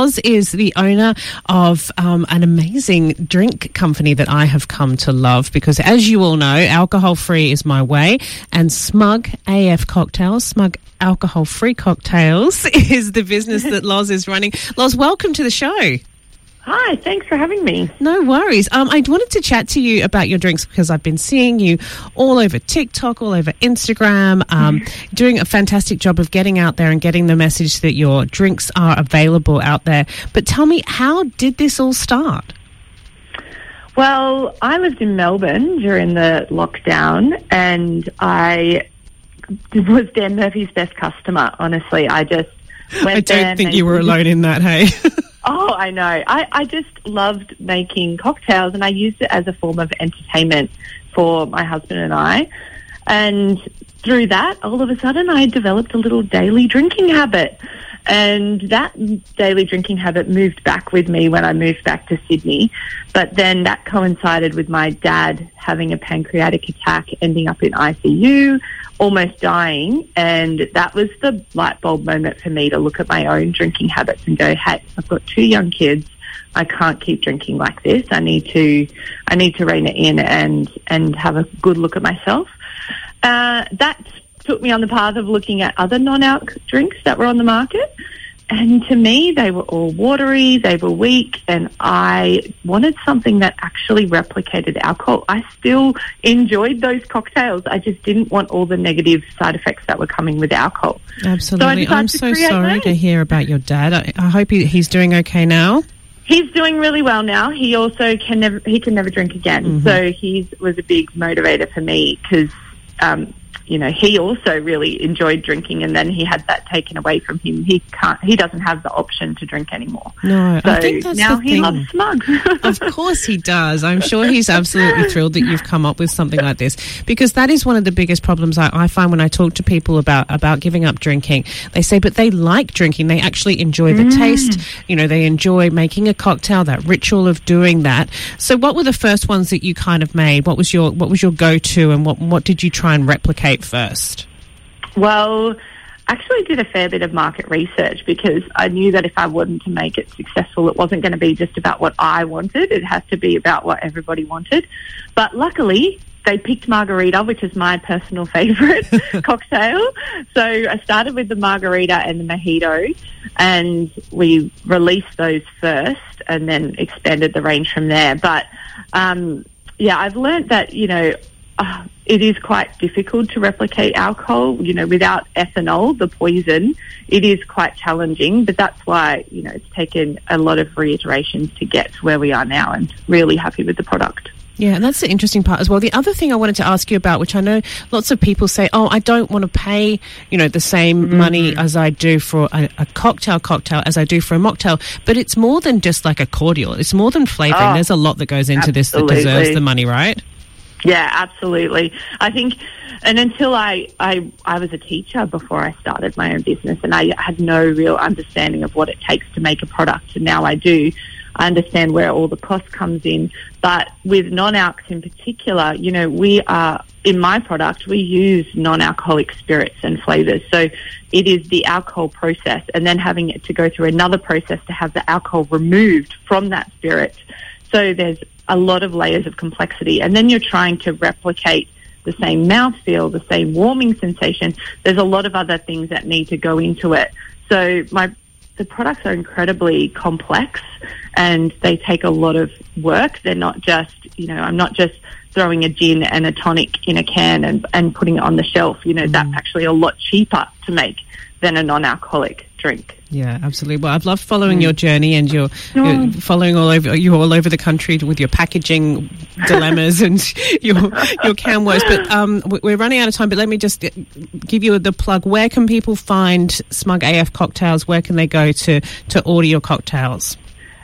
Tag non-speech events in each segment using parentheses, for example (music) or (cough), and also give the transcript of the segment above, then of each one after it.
Loz is the owner of um, an amazing drink company that I have come to love because, as you all know, alcohol free is my way, and Smug AF Cocktails, Smug Alcohol Free Cocktails, (laughs) is the business that Loz is running. Loz, welcome to the show. Hi, thanks for having me. No worries. Um, I wanted to chat to you about your drinks because I've been seeing you all over TikTok, all over Instagram, um, doing a fantastic job of getting out there and getting the message that your drinks are available out there. But tell me, how did this all start? Well, I lived in Melbourne during the lockdown and I was Dan Murphy's best customer, honestly. I just went I don't think you were alone in that, hey? (laughs) Oh, I know. I, I just loved making cocktails and I used it as a form of entertainment for my husband and I. And through that, all of a sudden, I developed a little daily drinking habit. And that daily drinking habit moved back with me when I moved back to Sydney. But then that coincided with my dad having a pancreatic attack, ending up in ICU, almost dying. And that was the light bulb moment for me to look at my own drinking habits and go, hey, I've got two young kids. I can't keep drinking like this. I need to, I need to rein it in and, and have a good look at myself. Uh, that took me on the path of looking at other non-alc drinks that were on the market. And to me, they were all watery, they were weak, and I wanted something that actually replicated alcohol. I still enjoyed those cocktails. I just didn't want all the negative side effects that were coming with alcohol. Absolutely. decided I'm so sorry mine. to hear about your dad. I, I hope he, he's doing okay now. He's doing really well now. He also can never he can never drink again. So he was a big motivator for me because um, you know he also really enjoyed drinking, and then he had that taken away from him. He can't. He doesn't have the option to drink anymore. No, So I think that's now the he thing. loves smug. Of course he does. I'm sure he's absolutely thrilled that you've come up with something like this because that is one of the biggest problems I, I find when I talk to people about about giving up drinking. They say, but they like drinking. They actually enjoy the mm. taste. You know, they enjoy making a cocktail. That ritual of doing that. So, what were the first ones that you kind of made? What was your what was your go to, and what what did you try and replicate first? Well, I actually did a fair bit of market research because I knew that if I wanted to make it successful, it wasn't going to be just about what I wanted. It has to be about what everybody wanted. But luckily, they picked margarita, which is my personal (laughs) favourite (laughs) cocktail. So I started with the margarita and the mojito, and we released those first, and then expanded the range from there. But um, yeah, I've learned that you know uh, it is quite difficult to replicate alcohol. You know, without ethanol, the poison, it is quite challenging. But that's why you know it's taken a lot of reiterations to get to where we are now, and really happy with the product. Yeah, and that's the interesting part as well. The other thing I wanted to ask you about, which I know lots of people say, oh, I don't want to pay, you know, the same money as I do for a, a cocktail cocktail as I do for a mocktail. But it's more than just like a cordial. It's more than flavouring. Oh, There's a lot that goes into this that deserves the money, right? Yeah, absolutely. I think, and until I, I, I was a teacher before I started my own business, and I had no real understanding of what it takes to make a product, and now I do. I understand where all the cost comes in, but with non-alcs in particular, you know, we are in my product we use non-alcoholic spirits and flavors. So it is the alcohol process, and then having it to go through another process to have the alcohol removed from that spirit. So there's a lot of layers of complexity. And then you're trying to replicate the same mouthfeel, the same warming sensation. There's a lot of other things that need to go into it. So my the products are incredibly complex and they take a lot of work. They're not just, you know, I'm not just throwing a gin and a tonic in a can and, and putting it on the shelf. You know, that's mm. actually a lot cheaper to make than a non-alcoholic drink. Yeah, absolutely. Well, I've loved following your journey and your, your following all over you all over the country with your packaging dilemmas (laughs) and your your can woes. But um, we- we're running out of time. But let me just give you the plug. Where can people find Smug AF cocktails? Where can they go to to order your cocktails?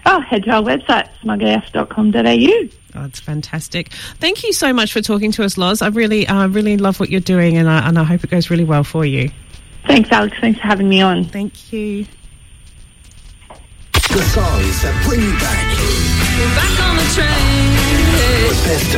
Oh, head to our website, smugaf.com.au. Oh, it's fantastic. Thank you so much for talking to us, Loz. I really, uh, really love what you're doing, and I, and I hope it goes really well for you. Thanks, Alex. Thanks for having me on. Thank you. The songs that bring you back. Back on the train. The best